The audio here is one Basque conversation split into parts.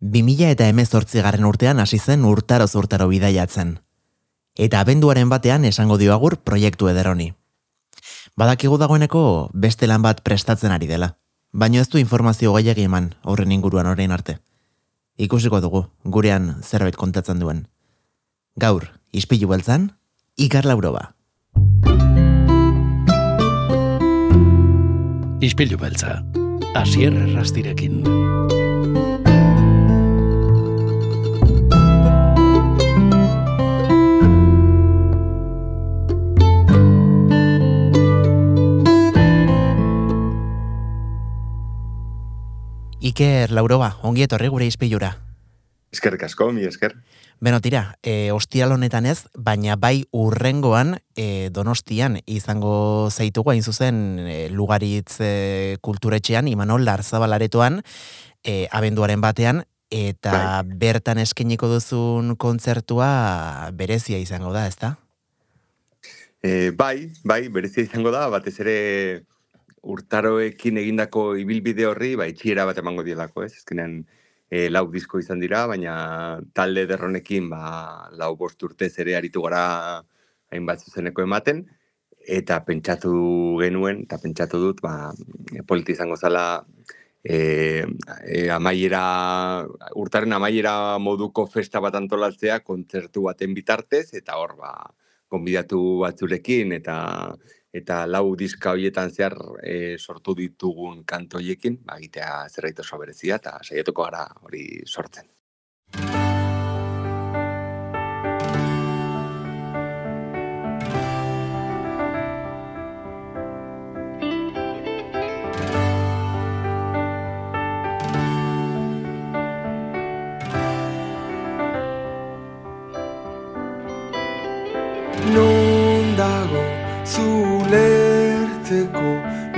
2000 eta emezortzi garren urtean hasi zen urtaro zurtaro bidaiatzen. Eta abenduaren batean esango dioagur proiektu ederoni. Badakigu dagoeneko beste lan bat prestatzen ari dela. Baino ez du informazio gehiagi eman horren inguruan orain arte. Ikusiko dugu, gurean zerbait kontatzen duen. Gaur, ispilu beltzan, ikar lauroba. Ispilu beltza, asier rastirekin. Iker Lauroba, ongi etorri gure izpilura. Eskerrik asko, mi esker. Beno, tira, e, ostial honetan ez, baina bai urrengoan e, donostian izango zaitugu hain zuzen e, lugaritz e, kulturetxean, Imanol Larzabalaretoan, e, abenduaren batean, eta bai. bertan eskeniko duzun kontzertua berezia izango da, ezta? E, bai, bai, berezia izango da, batez ere urtaroekin egindako ibilbide horri, bai, txiera bat emango dielako, ez? Ezkenean, e, lau disko izan dira, baina talde derronekin, ba, lau bost urte zere aritu gara hainbat zuzeneko ematen, eta pentsatu genuen, eta pentsatu dut, ba, politi izango zala, e, e, amaiera, urtaren amaiera moduko festa bat antolatzea, kontzertu baten bitartez, eta hor, ba, konbidatu batzurekin, eta eta lau diska hoietan zehar e, sortu ditugun kantoiekin, ba, egitea zerbait oso berezia eta saiatuko gara hori sortzen.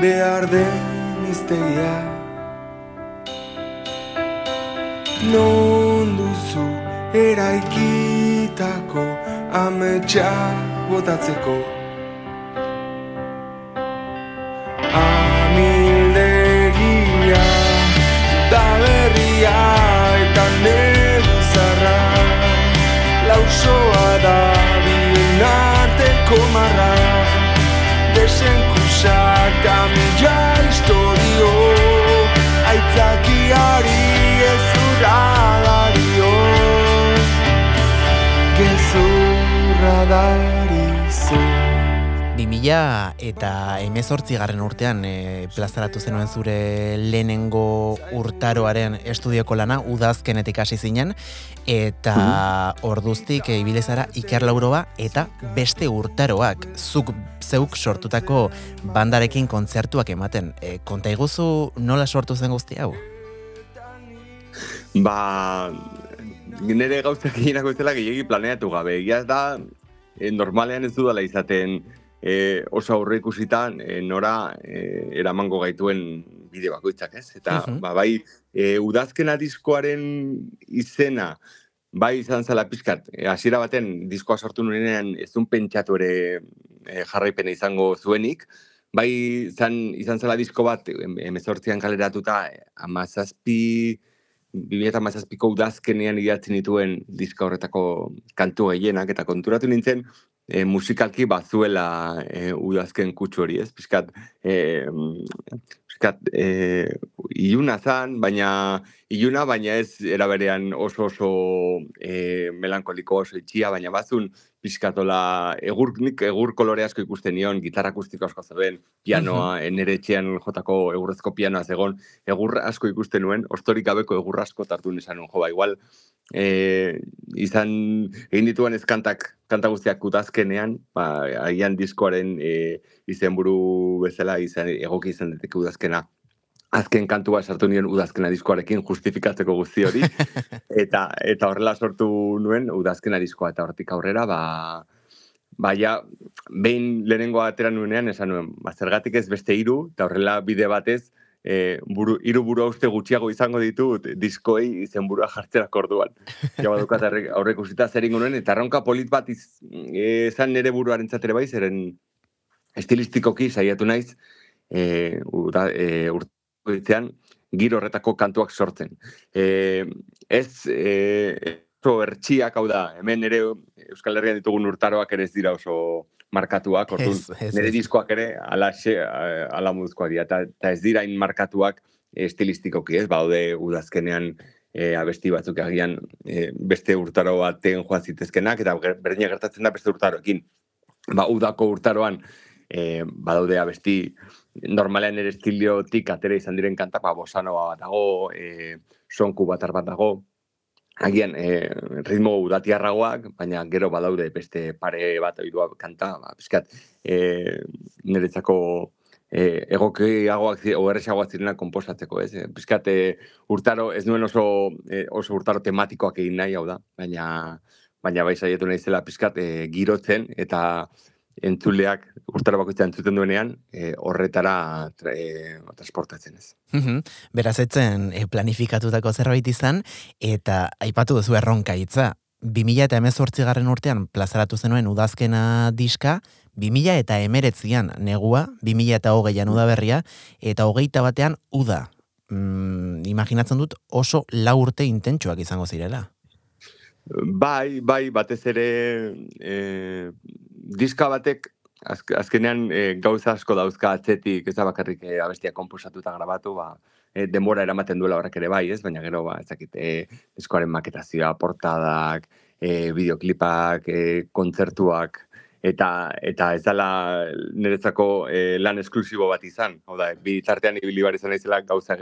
Behar den iztegia Non duzu eraikitako ametsa botatzeko. Amildegia da berria eta negu zarra. Lausoa da bien arteko marra Desenkusak da mila historio 2000 eta emezortzi garren urtean e, plazaratu zenuen zure lehenengo urtaroaren estudioko lana, udazkenetik hasi zinen, eta orduztik e, ibilezara Iker Lauroba eta beste urtaroak zuk zeuk sortutako bandarekin kontzertuak ematen. E, konta iguzu nola sortu zen guzti hau? Ba, nire gauzak eginako zela gehiagi planeatu gabe. Egia ez da, e, normalean ez dudala izaten e, oso aurre ikusitan e, nora e, eramango gaituen bide bakoitzak, ez? Eta, Mhm. ba, bai, e, udazkena diskoaren izena, bai izan zela pizkat, e, hasiera baten diskoa sortu nuenean ez duen pentsatu ere e, jarraipena izango zuenik, bai izan, izan zela disko bat em- emezortzian kaleratuta e, amazazpi, 2008ko udazkenean idatzen dituen diska horretako kantu gehienak, eta konturatu nintzen, e, musikalki bazuela e, udazken kutsu hori, ez? Piskat, e, piskat, e, iluna zan, baina iluna, baina ez eraberean oso oso e, melankoliko oso itxia, baina bazun pixkatola egur, nik egur kolore asko ikusten nion, gitarra akustiko asko zeuden, pianoa, uh nere etxean jotako egurrezko pianoa zegon, egur asko ikusten nuen, ostorik gabeko egur asko tartu nesan nuen, jo, ba, igual, e, izan, egin dituen ezkantak, kanta guztiak udazkenean, ba, agian diskoaren e, izenburu bezala izan, egoki izan diteke udazkena, azken kantua sartu nien udazkena diskoarekin justifikatzeko guzti hori, eta eta horrela sortu nuen udazkena diskoa, eta hortik aurrera, ba, ba ja, behin lehenengo atera nuenean, esan nuen, ba, zergatik ez beste hiru? Eta horrela bide batez, e, buru, hiru buru uste gutxiago izango ditut diskoei izenburua jartzerak orduan. Ja badukat aurre- aurre ikusita zer nuen, eta erronka polit bat iz, e, zan nire buruaren zatere bai, zeren estilistikoki saiatu naiz, e, uda, e, urtean, giro horretako kantuak sortzen. E, ez e, oso ertxiak, hau da, hemen ere Euskal Herrian ditugun urtaroak ere ez dira oso markatuak, orduan, nire diskoak ere ala, xe, ala muzkoak dira, eta, eta ez dira hain markatuak estilistikoki, ez, baude udazkenean e, abesti batzuk agian e, beste urtaro baten joan zitezkenak, eta berdina gertatzen da beste urtaroekin. Ba, udako urtaroan, e, badaude abesti normalean ere estiliotik atera izan diren kantak, ba, bosanoa bat dago, e, sonku bat dago, agian e, ritmo udatiarragoak, baina gero badaude beste pare bat oidua kanta, ba, pizkat, e, niretzako e, egokiagoak, o erresagoak zirenak konposatzeko, ez? E, Pizkat, e, urtaro, ez nuen oso, e, oso urtaro tematikoak egin nahi, hau da, baina, baina bai saietu naizela pizkat e, girotzen, eta entzuleak urtaro bakoitza entzuten duenean, e, horretara tra, e, transportatzen ez. Beraz etzen eh, planifikatutako zerbait izan, eta aipatu duzu erronka hitza. 2000 eta garren urtean plazaratu zenuen udazkena diska, 2000 eta emeretzian negua, 2000 eta hogeian udaberria, eta hogeita batean uda. Mm, imaginatzen dut oso lau urte intentsuak izango zirela. Bai, bai, batez ere e, diska batek azk, azkenean e, gauza asko dauzka atzetik, ez da bakarrik e, abestia komposatu eta grabatu, ba, e, denbora eramaten duela horrek ere bai, ez? Baina gero, ba, ezakit, e, diskoaren maketazioa, portadak, e, videoklipak, e, kontzertuak, eta eta ez dela niretzako e, lan esklusibo bat izan. Hau da, bi tartean ibili bar izan naizela gauza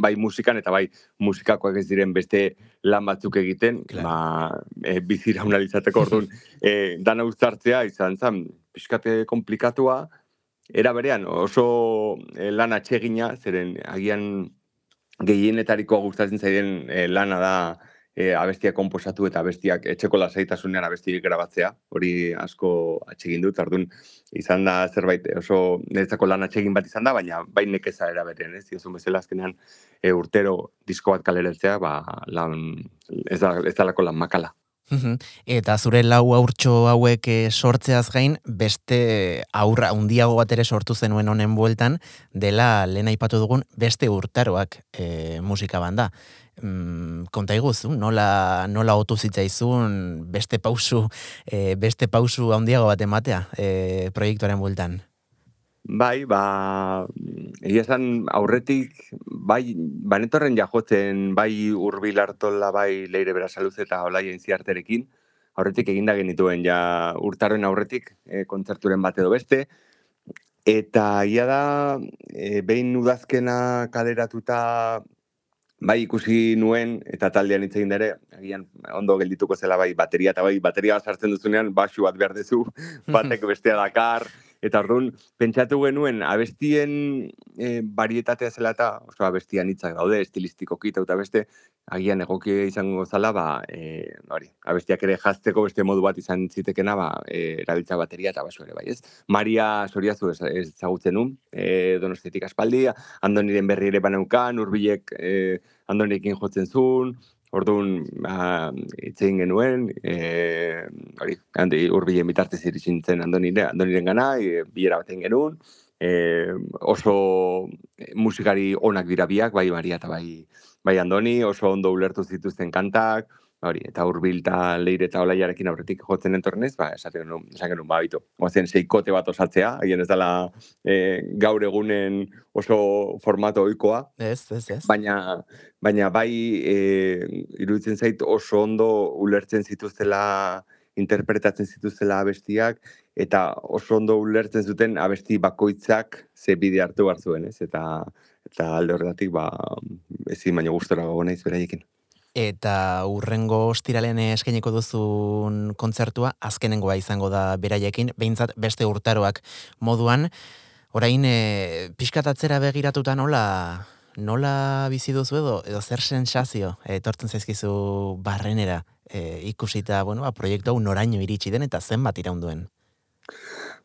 bai musikan eta bai musikakoak ez diren beste lan batzuk egiten, Claro. ba, e, biziraun alizateko orduan, e, dana uztartzea izan zen, pixkate komplikatua, era berean oso e, lan atsegina, zeren agian gehienetariko gustatzen zaiden e, lana da e, abestiak konposatu eta abestiak etxeko lasaitasunean abestiak grabatzea, hori asko atsegin dut, ardun izan da zerbait oso niretzako lan atsegin bat izan da, baina bai nekeza era berean, ez, diozun bezala azkenean e, urtero disko bat kaleratzea, ba, lan, ez, da, ez dalako lan makala. Eta zure lau aurtxo hauek eh, sortzeaz gain, beste aurra handiago bat ere sortu zenuen honen bueltan, dela lehen aipatu dugun beste urtaroak e, musika banda. Mm, konta iguzu, nola, nola otu zitzaizun beste pausu, e, beste pausu handiago bat ematea e, proiektuaren bueltan. Bai, ba, egia esan aurretik, bai, banetorren jajotzen, bai urbil hartola, bai leire berasaluz eta olaia ziarterekin, aurretik eginda genituen ja urtaroen aurretik, e, kontzerturen bat edo beste, eta ia da, e, behin udazkena kaleratuta, bai ikusi nuen, eta taldean hitz egin ere, agian ondo geldituko zela bai bateria, eta bai bateria bat sartzen duzunean, basu bat behar duzu, batek bestea dakar, eta orduan, pentsatu genuen, abestien e, varietatea zela eta, oso abestian hitzak daude, estilistikoki eta beste, agian egokia izango zala, ba, e, hori, abestiak ere jazteko beste modu bat izan zitekena, ba, e, erabiltza bateria eta basu ere, bai, ez? Maria Soriazu ez- ezagutzen nun, e, donostetik aspaldi, Andoniren berri ere baneukan, urbilek e, Andonirekin jotzen zuen, Orduan, ba, hitz egin genuen, e, hori, handi, urbilen bitartez iritsi nintzen Andonire, Andoniren gana, e, bilera baten genuen, e, oso musikari onak dira biak, bai Maria eta bai, bai Andoni, oso ondo ulertu zituzten kantak, hori, eta urbil eta leire eta olaiarekin aurretik jotzen entornez, ba, esaten genuen, esan genuen, ba, bitu, oazen seikote bat osatzea, haien ez dela e, gaur egunen oso formato ohikoa, Ez, ez, ez. baina baina bai e, iruditzen zait oso ondo ulertzen zituztela interpretatzen zituztela abestiak eta oso ondo ulertzen zuten abesti bakoitzak ze bide hartu behar zuen, ez? Eta eta alde horretatik ba ezin baino gustora gogo naiz beraiekin. Eta urrengo ostiralean eskainiko duzun kontzertua, azkenengoa izango da beraiekin, behintzat beste urtaroak moduan, orain e, pixkat atzera begiratuta nola, nola bizi duzu edo, edo zer sensazio etortzen zaizkizu barrenera e, ikusita, bueno, ba, proiektu hau noraino iritsi den eta zenbat iraunduen.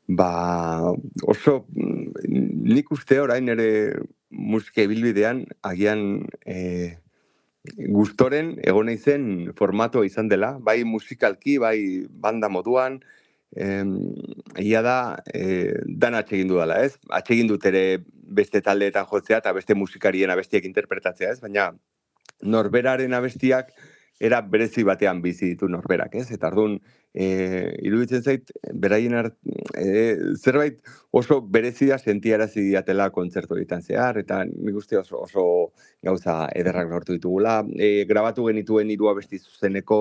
Ba, oso mm, nik uste orain ere musika ibilbidean agian e, gustoren egon naizen formatoa izan dela, bai musikalki, bai banda moduan, em, egia da, e, dan atsegin dudala, ez? Atsegin dut ere beste taldeetan jotzea eta beste musikarien abestiek interpretatzea, ez? Baina norberaren abestiak era berezi batean bizi ditu norberak, ez? Eta ardun, e, iruditzen zait, beraien art, e, zerbait oso berezia sentiarazi diatela kontzertu egiten zehar, eta nik uste oso, oso gauza ederrak lortu ditugula. E, grabatu genituen hiru abesti zuzeneko,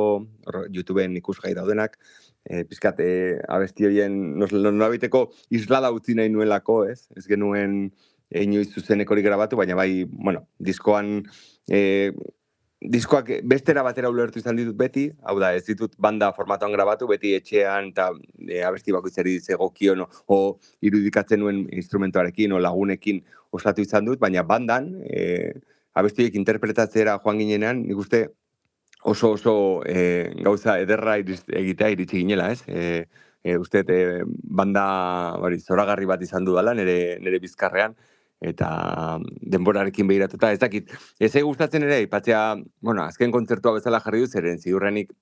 YouTubeen ikusgai daudenak, e, pizkat, e, abesti horien nolabiteko islada utzi nahi nuelako, ez? Ez genuen inoiz zuzenekori grabatu, baina bai, bueno, diskoan e, diskoak bestera batera ulertu izan ditut beti, hau da, ez ditut banda formatoan grabatu, beti etxean eta e, abesti bakoitzari zegokion o, o irudikatzen nuen instrumentoarekin o lagunekin osatu izan dut, baina bandan, e, abestiek interpretatzera joan ginenean, nik uste oso oso e, gauza ederra egitea iritsi ginela, ez? E, e, uste, e, banda bari, zoragarri bat izan du dela, nire, nire bizkarrean, eta denborarekin behiratuta, ez dakit, ez gustatzen ere, ipatzea, bueno, azken kontzertua bezala jarri du, zeren ziurrenik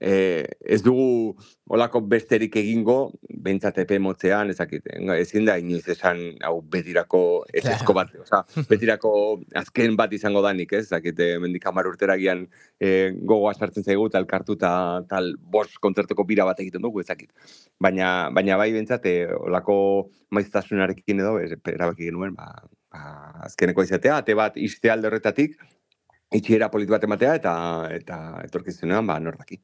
e, ez dugu olako besterik egingo, behintzat epe motzean, ezakit, ezin da inoiz esan, hau, betirako ezko bat, oza, betirako azken bat izango danik, ez, ezakit, e, mendik amar urteragian e, gogoa sartzen zaigu, tal kartu eta tal bos kontzertuko bira bat egiten dugu, ezakit. Baina, baina bai behintzat, e, olako maiztasunarekin edo, ez, erabaki genuen, ba, ba, azkeneko izatea, ate bat izte alde horretatik, itxiera politu bat ematea, eta, eta etorkizunean, ba, nordaki.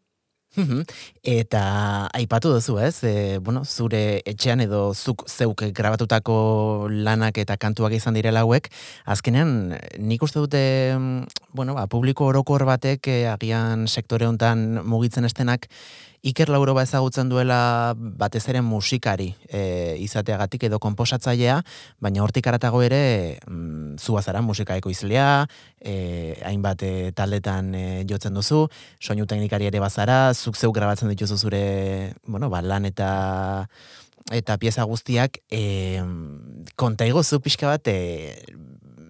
Eta aipatu duzu, ez? E, bueno, zure etxean edo zuk zeuk grabatutako lanak eta kantuak izan direla hauek, azkenean nik uste dute, mm, bueno, ba, publiko orokor batek e, agian sektore hontan mugitzen estenak Iker Lauroba ezagutzen duela batez ere musikari e, izateagatik edo konposatzailea, baina hortik aratago ere mm, zua zara musika ekoizlea, e, hainbat e, taldetan e, jotzen duzu, soinu teknikari ere bazara, zuk zeu grabatzen dituzu zure, bueno, ba, lan eta eta pieza guztiak e, konta zu pixka bat e,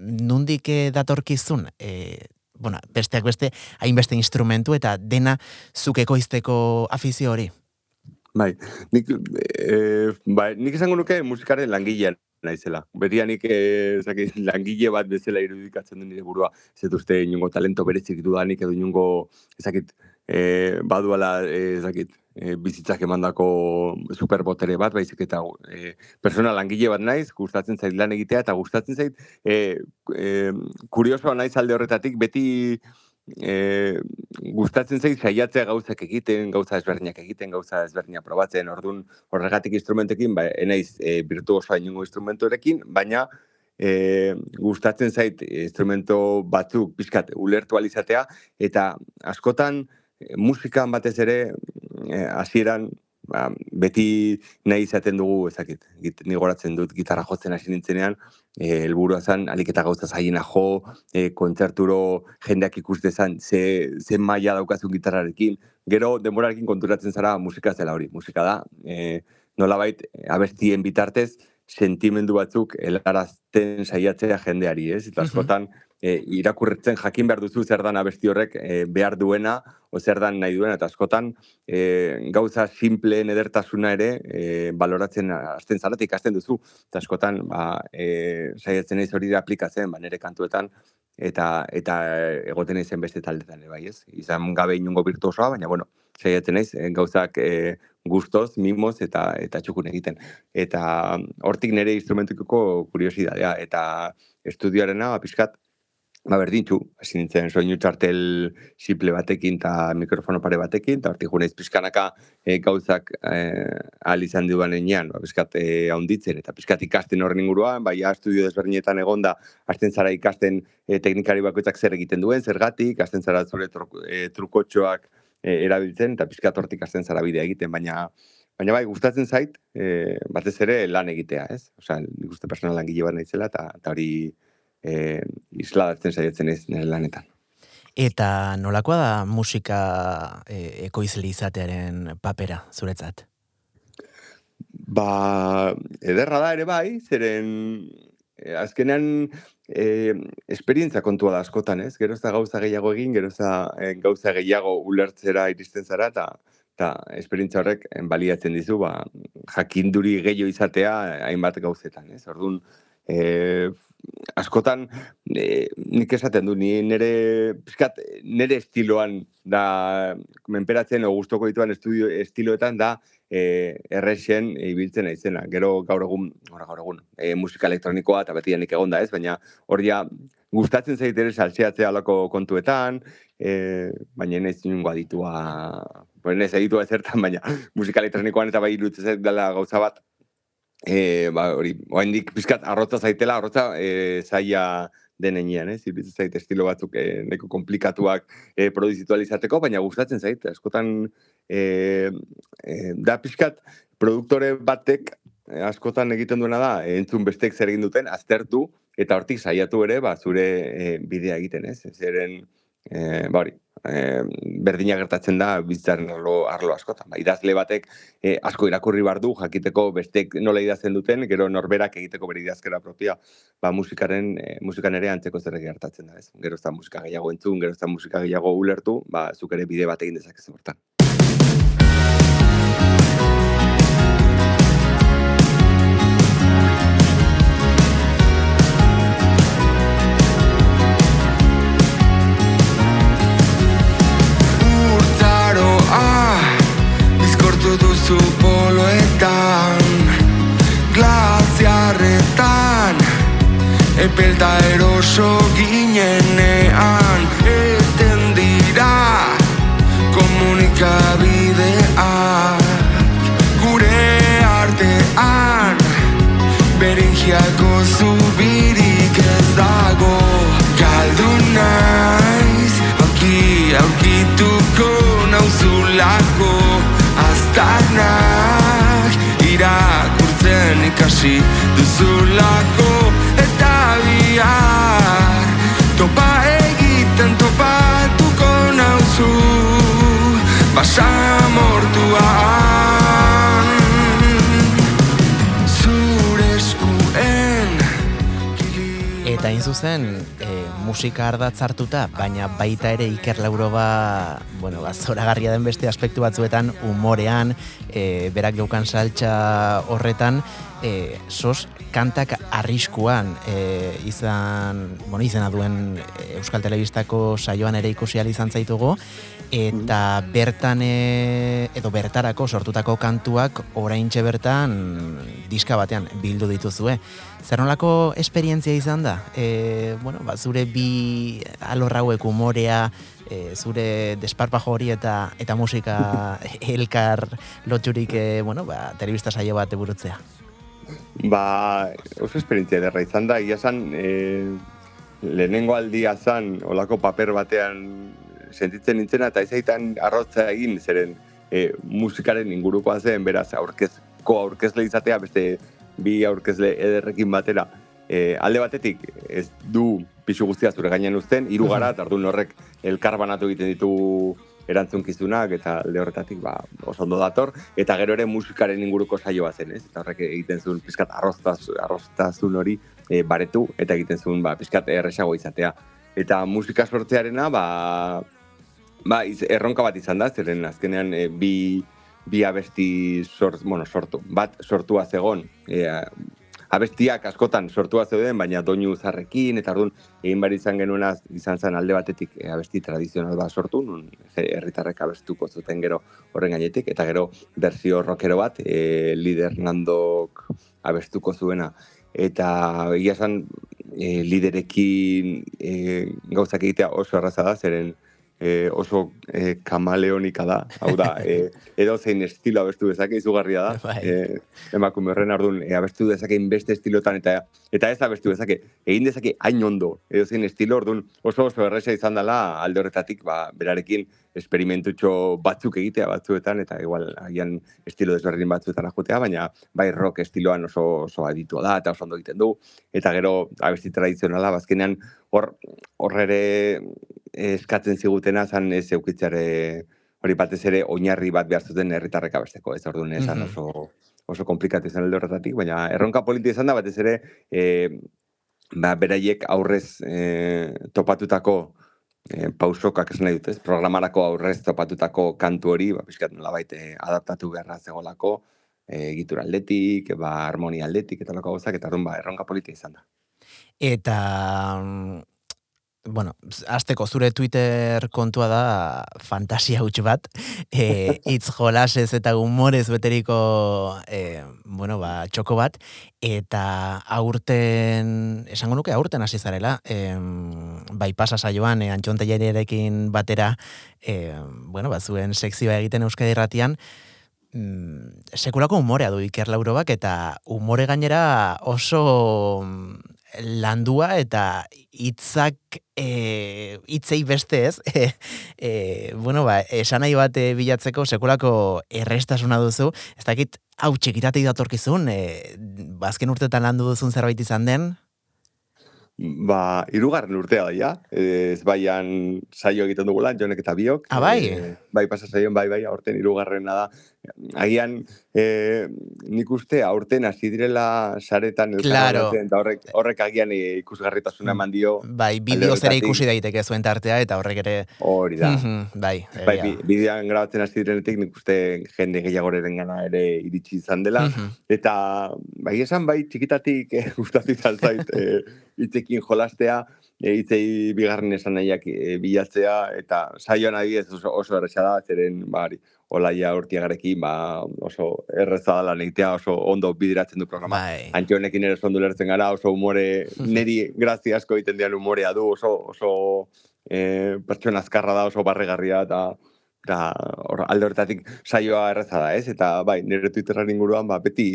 nundik datorkizun e, bueno, besteak beste, hainbeste instrumentu eta dena zukeko izteko afizio hori. Bai, nik, e, bai, nik esango nuke musikaren langilean naizela. Betia nik e, langile bat bezala irudikatzen du nire burua. Ez dut uste inungo talento berezik dudanik edo inungo, ezakit, e, baduala, ezakit, e, bizitzak emandako superbotere bat, baizik eta e, persona langile bat naiz, gustatzen zait lan egitea, eta gustatzen zait, e, e, kuriosoa naiz alde horretatik, beti e, gustatzen zait saiatzea gauzak egiten, gauza ezberdinak egiten, gauza ezberdinak probatzen, orduan horregatik instrumentekin, ba, enaiz e, virtuosoa inungo instrumentorekin, baina e, gustatzen zait instrumento batzuk pizkat ulertu alizatea, eta askotan, musikan batez ere eh, hasieran ba, beti nahi izaten dugu ezakit ni goratzen dut gitarra jotzen hasi nintzenean eh helburua zen alik eta gauza zaiena jo e, kontzerturo jendeak ikus dezan ze ze maila daukazu gitarrarekin. Gero denborarekin konturatzen zara musika zela hori. Musika da e, nolabait abestien bitartez sentimendu batzuk helarazten saiatzea jendeari, ez? Eta askotan e, irakurretzen jakin behar duzu zer dan abesti horrek e, behar duena, o zer dan nahi duena, eta askotan e, gauza simple edertasuna ere e, baloratzen hasten zaratik ikasten duzu, eta askotan ba, e, saiatzen ez hori aplikatzen, ba, nire kantuetan, eta eta egoten izen beste taldetan ere bai, ez? Izan gabe inungo virtuosoa, baina bueno, saiatzen naiz gauzak e, gustoz, mimoz eta eta txukun egiten. Eta hortik nire instrumentuko kuriosidadea eta estudioarena ba pizkat ba berdintzu, hasi nintzen soinu txartel simple batekin eta mikrofono pare batekin, eta hortik juneiz pizkanaka e, gauzak e, ahal izan duan enean, ba, pizkat e, haunditzen, eta pizkat ikasten horren inguruan, bai, estudio desberdinetan egonda, hasten zara ikasten e, teknikari bakoitzak zer egiten duen, zergatik, hasten zara zure e, trukotxoak e, erabiltzen, eta pizkat hortik hasten zara bidea egiten, baina Baina bai, gustatzen zait, e, batez ere lan egitea, ez? Osea, nik uste personal langile bat naizela, eta hori e, isladatzen saiatzen ez nire lanetan. Eta nolakoa da musika e, ekoizle izatearen papera, zuretzat? Ba, ederra da ere bai, zeren e, azkenean e, esperientza kontua da askotan, ez? Gero gauza gehiago egin, gero e, gauza gehiago ulertzera iristen zara, eta eta esperientza horrek baliatzen dizu, ba, jakinduri gehiago izatea hainbat gauzetan, ez? Orduan, e, askotan e, nik esaten du, ni nere, pizkat, nere estiloan da, menperatzen, o gustoko dituan estudio estiloetan da, e, errexen ibiltzen aizena. Gero gaur egun, gaur, gaur egun, e, musika elektronikoa eta beti egon da ez, baina hor ja gustatzen zaitere saltzeatzea alako kontuetan, e, baina ez niongo aditua, bueno, ez aditua ezertan, baina musika elektronikoan eta bai irutzen dela gauza bat, e, ba, hori, oaindik pizkat arrotza zaitela, arrotza e, zaila denean, ez? Iruditzen zait estilo batzuk e, neko komplikatuak e, produzitualizateko, baina gustatzen zait, askotan e, e, da pixkat produktore batek askotan egiten duena da, entzun bestek zer egin duten, aztertu, eta hortik saiatu ere, ba, zure e, bidea egiten, ez? Zeren, e, ba hori, e, berdina gertatzen da bizitzaren arlo, arlo askotan. Ba, idazle batek e, asko irakurri bardu, jakiteko bestek nola idazten duten, gero norberak egiteko bere idazkera propia, ba, musikaren, e, musikan ere antzeko zer gertatzen da. Ez? Gero ez da musika gehiago entzun, gero ez da musika gehiago ulertu, ba, zuk ere bide bat egin dezakezu hortan. Epelta eroso ginenean Eten dira Komunikabideak. Gure artean Beringiako zubirik ez dago. Galdu naiz Auki aukituko nauzulako aztarnak. Irakurtzen ikasi duzulako δάκρυα το Zuzen, e, musika ardatz hartuta, baina baita ere Iker bueno, ba, zoragarria den beste aspektu batzuetan, umorean, e, berak geukan saltza horretan, e, sos kantak arriskuan e, izan, bueno, izena duen Euskal Telebistako saioan ere ikusi izan zaitugu, eta bertan e, edo bertarako sortutako kantuak oraintxe bertan diska batean bildu dituzue. Zer nolako esperientzia izan da? E, bueno, ba, zure bi alorrauek umorea, e, zure desparpajo hori eta eta musika elkar lotxurik e, bueno, ba, telebista saio bat eburutzea. Ba, oso esperientzia derra izan da, ia zan, e, lehenengo aldia zan, olako paper batean sentitzen nintzena, eta izaitan arrotza egin, zeren e, musikaren ingurukoa zen, beraz, aurkezko aurkezle izatea, beste bi aurkezle ederrekin batera, e, alde batetik ez du pixu guztia zure gainean uzten, hiru gara, eta horrek elkar banatu egiten ditu erantzunkizunak eta alde horretatik ba, oso ondo dator, eta gero ere musikaren inguruko saioa zen, ez? Eta horrek egiten zuen pizkat arroztaz, arroztazun hori e, baretu, eta egiten zuen ba, pizkat erresago izatea. Eta musika sortzearena, ba, ba, erronka bat izan da, zeren azkenean e, bi, bi abesti sort, bueno, sortu. Bat sortua zegon, e, abestiak askotan sortua zeuden, baina doinu zarrekin, eta orduan egin bari izan genuena izan zen alde batetik e, abesti tradizional bat sortu, nun herritarrek abestuko zuten gero horren gainetik, eta gero berzio rockero bat, e, lider nandok abestuko zuena. Eta ia zen, e, liderekin e, gauzak egitea oso erraza da, zeren e, oso e, kamaleonika da, hau da, e, edo zein estilo abestu dezake izugarria da, bai. e, emakume horren ardun, e, abestu dezake inbeste estilotan, eta eta ez abestu dezake, egin dezake hain ondo, edo zein estilo, orduan oso oso erresa izan dela alde horretatik, ba, berarekin esperimentutxo batzuk egitea batzuetan, eta igual agian estilo desberdin batzuetan ajutea, baina bai rock estiloan oso, oso aditua da, eta oso ondo egiten du, eta gero abesti tradizionala, bazkenean hor, hor ere eskatzen zigutena zan ez eukitzare hori batez ere oinarri bat behar zuten herritarrek abesteko, ez orduan esan oso oso komplikatu izan alde horretatik, baina erronka politi izan da batez ere e, ba, beraiek aurrez e, topatutako e, pausokak esan nahi dut? Programarako aurrez topatutako kantu hori, ba, pixkat nola baite adaptatu beharra zegolako, e, egitura aldetik, ba, harmonia aldetik, eta loko gauzak, eta ba, erronka politi izan da. eta bueno, azteko zure Twitter kontua da fantasia huts bat, e, itz jolasez eta humorez beteriko e, bueno, ba, txoko bat, eta aurten, esango nuke aurten hasi zarela, e, bai pasa saioan, e, antxonte batera, e, bueno, ba, zuen sekzioa egiten euskadi ratian, mm, sekulako humorea du Iker Laurobak eta umore gainera oso landua eta hitzak e, hitzei beste ez e, e, bueno ba esan nahi bat e, bilatzeko sekulako errestasuna duzu ez dakit hau txikitatik datorkizun e, bazken ba, urtetan landu duzun zerbait izan den Ba, irugarren urtea da, ja. Ez baian saio egiten dugula, jonek eta biok. Ah, bai? E, bai, pasa saioen, bai, bai, aurten irugarren da. Agian, e, nik uste, aurten hasi direla saretan. Claro. Eta horrek, horrek agian ikusgarritasuna eman dio. Bai, bideo zera ikusi daiteke zuen tartea, eta horrek ere... Hori da. bai, bai, bideoan grabatzen hasi direnetik, nik uste jende gehiagoren gana ere iritsi izan dela. Eta, bai, esan bai, txikitatik eh, gustatu izan zait, eh, itzekin jolastea, e, itzei bigarren esan nahiak e, bilatzea, eta saioan adibidez oso, oso erresa da, zeren, bari, olaia urtiagarekin, ba, oso erreza da lan oso ondo bidiratzen du programa. Bai. Antxe honekin ere ondo lertzen gara, oso humore, neri grazi asko egiten dian humorea du, oso, oso e, pertsona azkarra da, oso barregarria, eta eta hor, alde horretatik saioa erreza da, ez? Eta bai, nire Twitterren inguruan, ba, beti,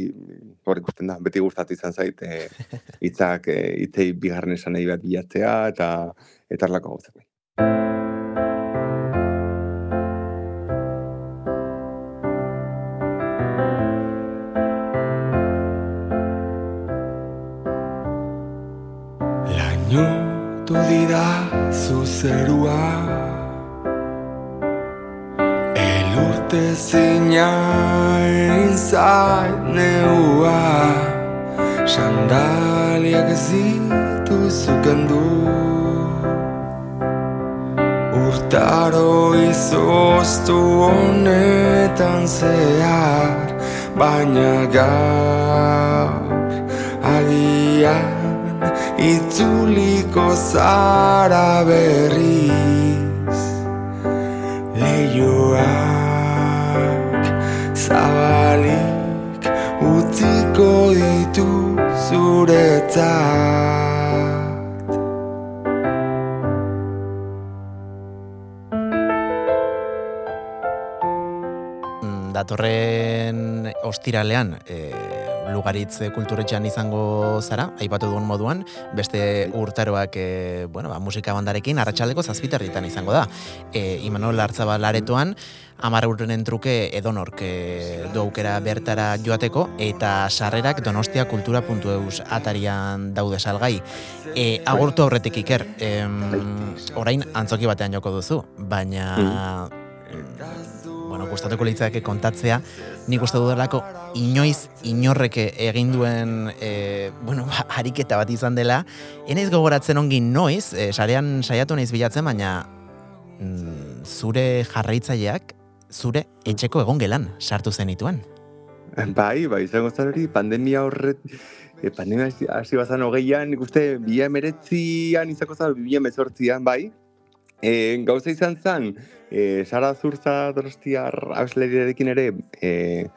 hor ikusten da, beti gustatu izan zait, e, itzak, e, itzei bigarren esan nahi bat bilatzea, eta eta erlako gauzak. Tu dira zuzerua Urte zina izait neua Sandaliak zitu zukendu Urtaro izoztu honetan zehar Baina gaur agian itzuliko zara berriz Leioa zabalik utziko ditu zuretzat. Mm, Datorren ostiralean e, lugaritz kulturetxean izango zara, aipatu duen moduan, beste urtaroak e, bueno, ba, musika bandarekin, arratsaldeko zazpiterritan izango da. E, Imanol Artzaba laretoan, amar urren truke edonork e, du aukera bertara joateko, eta sarrerak donostia kultura.eus atarian daude salgai. E, agurtu aurretik iker, orain antzoki batean joko duzu, baina... Mm. Gustatuko litzake kontatzea, nik uste dudalako inoiz inorreke egin duen e, bueno, ba, ariketa bat izan dela, enaiz gogoratzen ongi noiz, e, sarean saiatu naiz bilatzen, baina mm, zure jarraitzaileak, zure etxeko egon gelan sartu zenituen. Bai, bai, izango zan hori, pandemia horret, e, pandemia hasi bazan hogeian, nik uste, bila emeretzian izako zan, bila bai, e, gauza izan zen, e, Sara Zurza Donostiar ausleriarekin ere, e,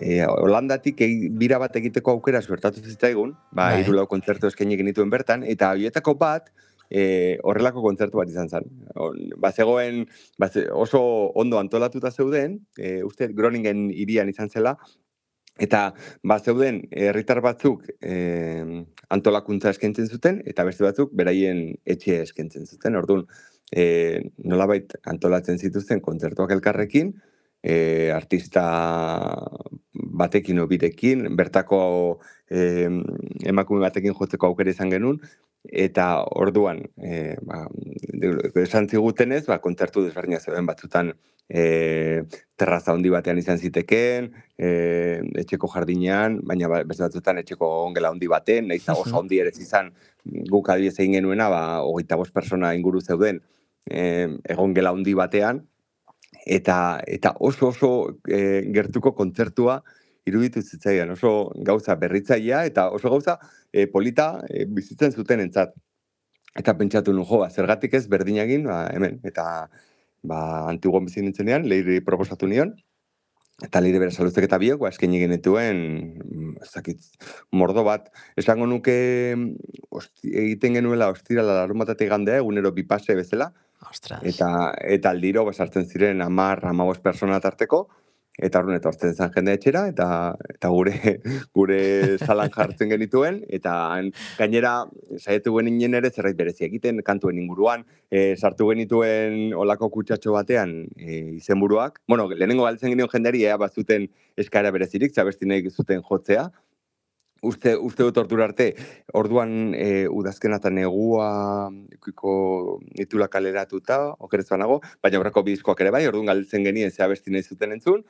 e, Holandatik e, bira bat egiteko aukera zuertatu zitzaigun, ba, bai. irulau kontzertu eskaini genituen bertan, eta horietako bat, e, horrelako kontzertu bat izan zen. Ba, zegoen, ba, oso ondo antolatuta zeuden, e, uste Groningen irian izan zela, eta ba, zeuden herritar batzuk e, antolakuntza eskentzen zuten, eta beste batzuk beraien etxe eskentzen zuten. Orduan, e, nolabait antolatzen zituzten kontzertuak elkarrekin, e, artista batekin obirekin, bertako e, emakume batekin jotzeko aukera izan genuen, eta orduan, e, ba, esan zigutenez, ba, kontzertu desberdina zeuden batzutan e, terraza handi batean izan ziteken, e, etxeko jardinean, baina ba, beste batzutan etxeko ongela handi baten, nahiz oso handi ere izan guk adiez egin genuena, ba, hogeita bost persona inguru zeuden e, egon gela handi batean, eta eta oso oso e, gertuko kontzertua iruditu zitzaidan oso gauza berritzailea eta oso gauza e, polita e, bizitzen zuten entzat. Eta pentsatu nu jo, ba, zergatik ez berdinagin, ba, hemen, eta ba, antiguan bizi nintzenean, leiri proposatu nion, eta leire bera saluzek eta biok, ba, esken egin dituen, mm, ez dakit, mordo bat. Esango nuke, osti, egiten genuela, ostira, larun batatik gandea, egunero bipase bezala, Ostras. eta, eta aldiro, ba, sartzen ziren, amar, amabos persona tarteko, eta horren etortzen zen jende etxera, eta, eta gure gure salan jartzen genituen, eta gainera saiatu geninen ere zerbait berezi egiten kantuen inguruan, e, sartu genituen olako kutsatxo batean e, izenburuak. Bueno, lehenengo galtzen genion jendeari ea bazuten eskaera berezirik, zabesti nahi zuten jotzea, uste, uste dut ordura arte, orduan e, udazkena negua ikiko itula kaleratuta, okerez banago, baina aurreko bi diskoak ere bai, orduan galtzen genien ze abesti nahi zuten entzun,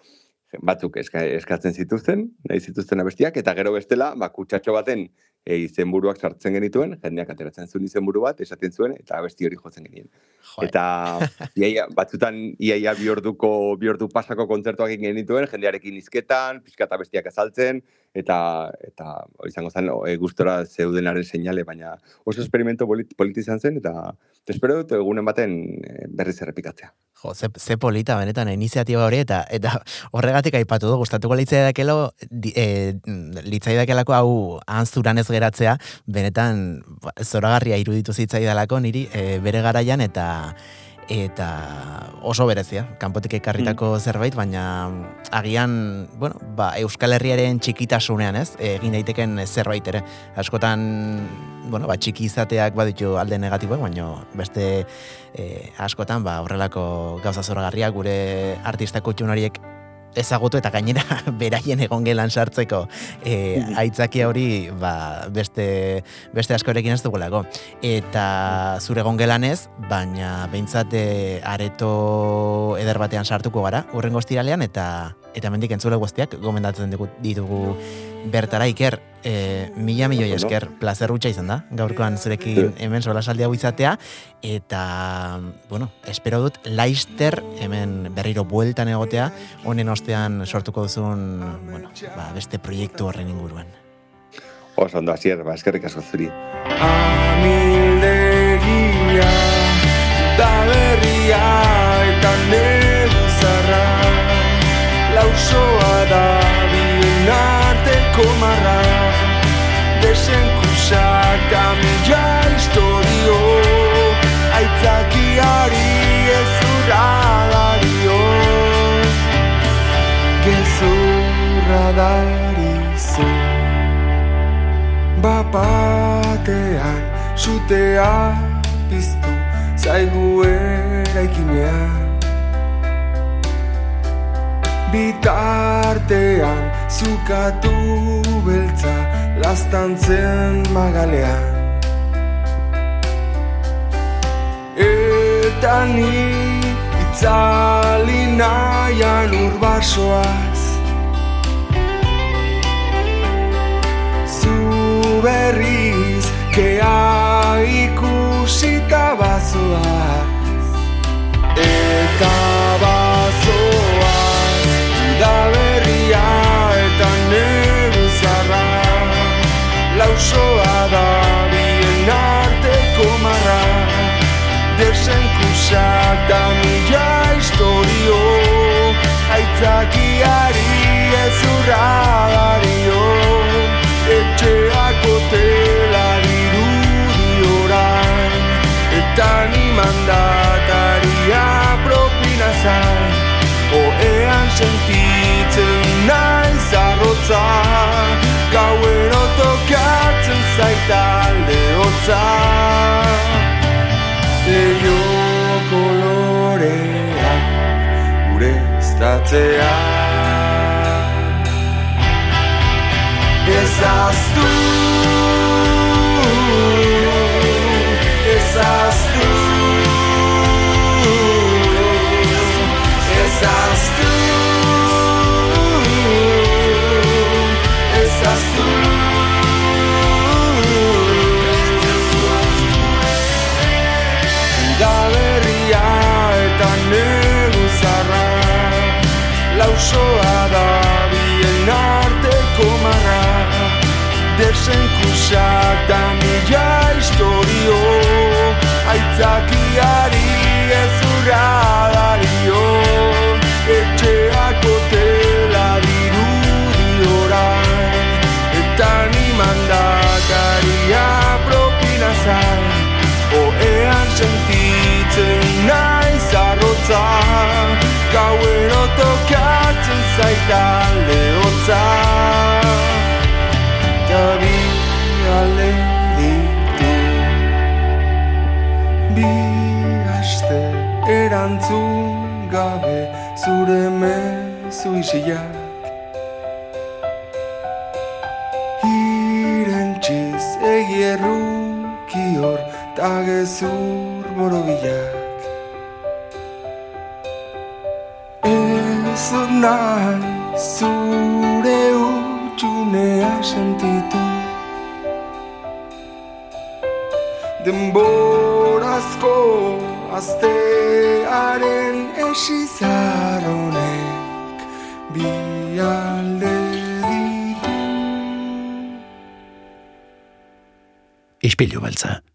batzuk eska, eskatzen zituzten, nahi zituzten abestiak, eta gero bestela, ba, kutsatxo baten e, izenburuak sartzen genituen, jendeak ateratzen zuen izenburu bat, esaten zuen, eta abesti hori jotzen genien. Joe. Eta iaia, batzutan iaia bi orduko, bi ordu pasako kontzertuak egin genituen, jendearekin izketan, pixkata bestiak azaltzen, eta eta hori izango zen e, gustora zeudenaren seinale, baina oso esperimento polit, politi izan zen, eta espero dut egunen baten e, berriz errepikatzea. Jo, ze, ze polita benetan iniziatiba hori eta eta horregatik aipatu du gustatuko litzaidakelo di- e, litzaidakelako hau anzuran ez geratzea benetan ba, zoragarria iruditu zitzaidalako niri e, bere garaian eta eta oso berezia, kanpotik ekarritako zerbait, baina agian, bueno, ba, Euskal Herriaren txikitasunean, ez? Egin daiteken zerbait ere. Askotan, bueno, ba, txiki izateak baditu alde negatiboak, baina beste e, askotan, ba, horrelako gauza zoragarriak gure artista kutxun horiek ezagutu eta gainera beraien egon gelan sartzeko e, aitzakia hori ba, beste, beste askorekin ez dugulako. Eta zure egon gelan ez, baina behintzat e, areto eder batean sartuko gara, urrengo ostiralean, eta eta mendik entzule guztiak gomendatzen ditugu bertara iker, e, mila milioi Ondo. esker, plazer hutsa izan da, gaurkoan zurekin hemen solasaldi hau izatea, eta, bueno, espero dut, laister hemen berriro bueltan egotea, honen ostean sortuko duzun, bueno, ba, beste proiektu horren inguruan. Oso ondo, asier, ba, eskerrik asko zuri. Amildegia da berria eta negu zarra. Lausoa da bien arteko marra Desenkusak da mila historio Aitzakiari ez urra dario Gezurra darizu Bapatean sutea piztu zaigu eraikinean. Bitartean zukatu beltza lastantzen magalean. Eta ni itzali nahian urbasoaz zu berriz kea ikusita bazoaz. Eta lausoa da bien arteko marra. Desenkusak da mila historio aitzakiari ez urra tokatzen zaitalde hotza Leio kolorea gure estatzea. Ezaztu Lausoa da bien desenkusak da mila historio Aitzakiari ez urra dario. Etxeako tela dirudi orain Eta ni mandakaria propina zain. Oean sentitzen nahi zarrotza Gauero tokatzen zaita lehotza Eta bi ale ditu. Bi haste erantzun gabe Zure mezu isiak. Irentxiz egierruki hor Ta gezur borobilak aztearen esizaronek Bi alde ditu Ispilu beltza.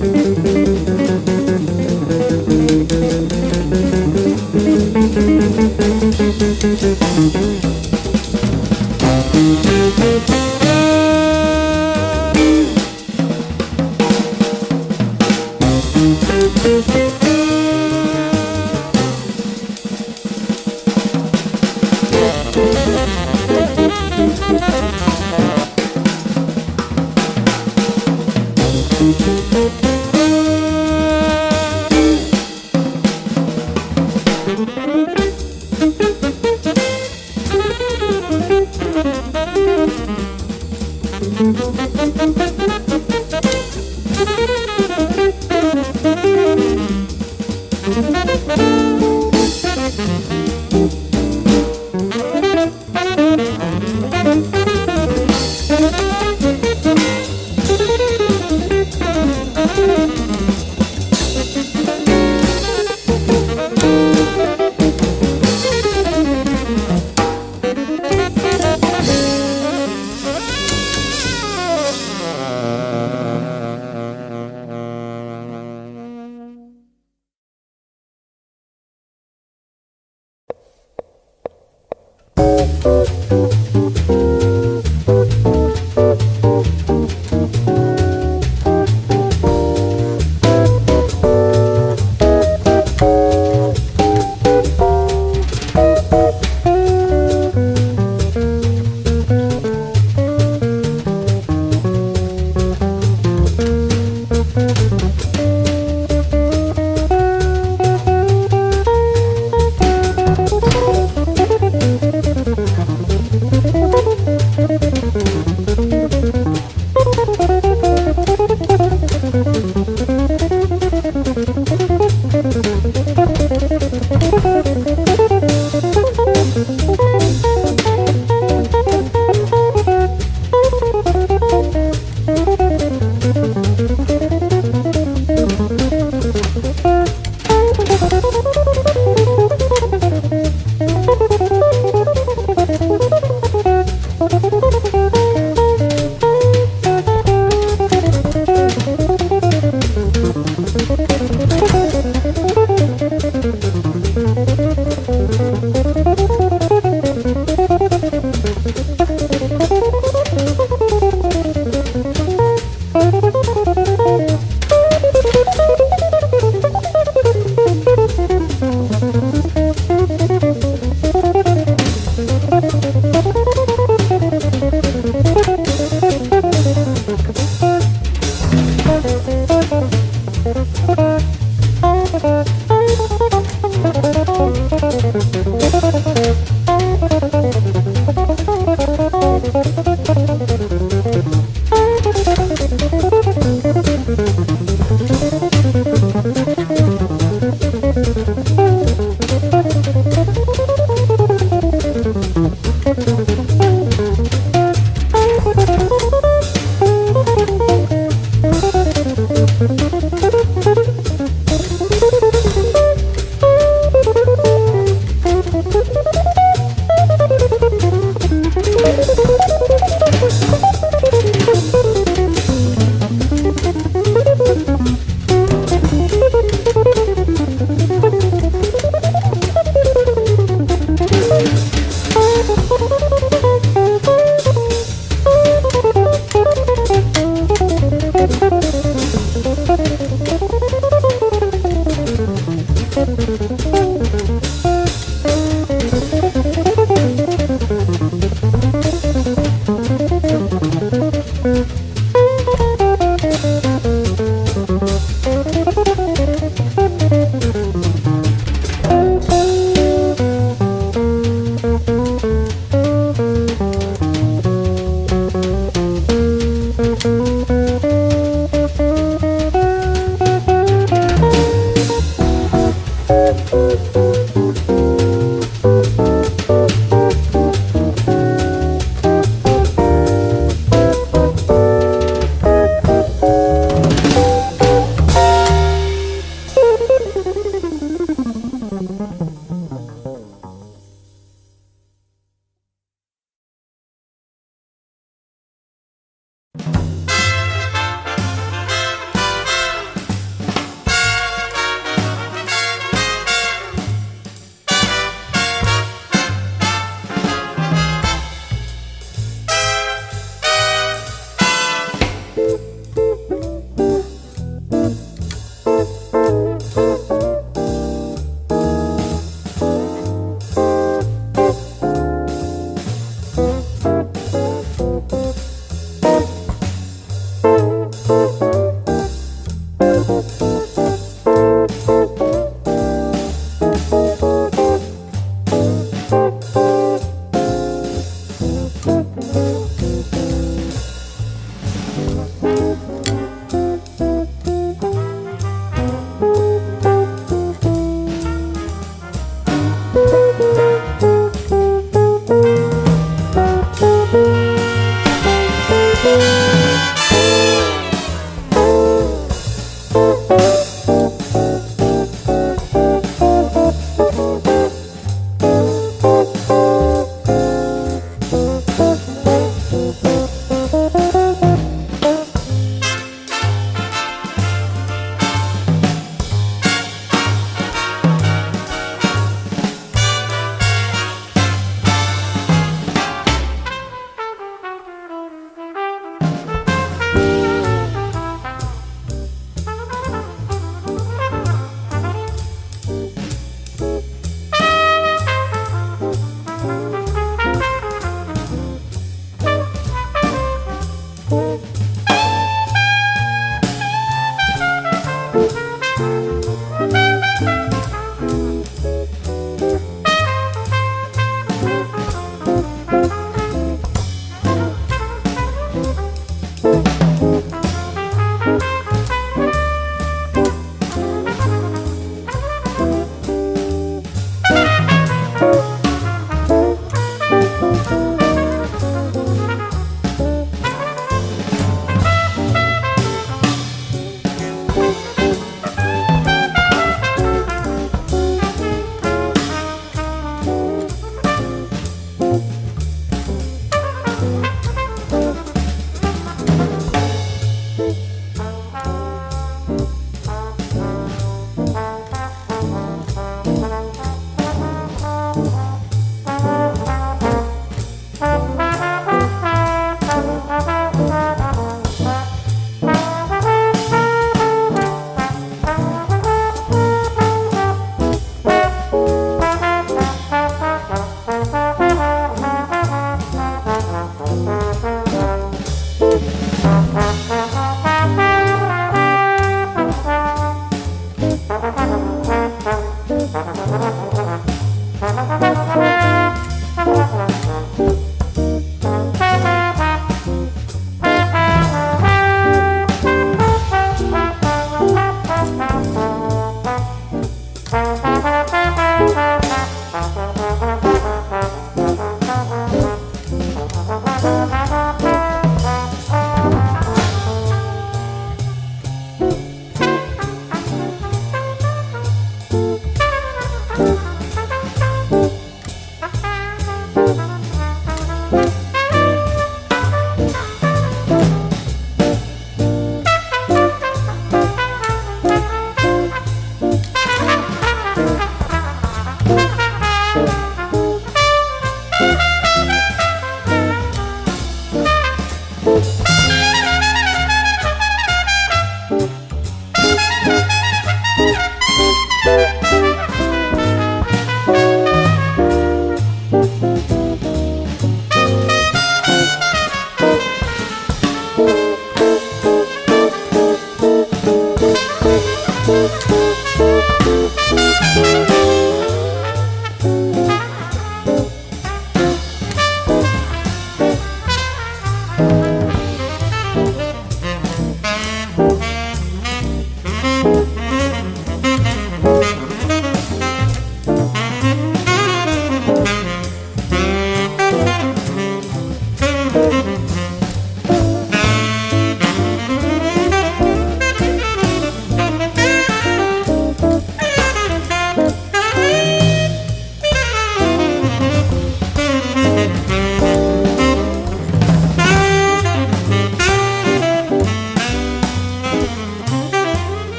Música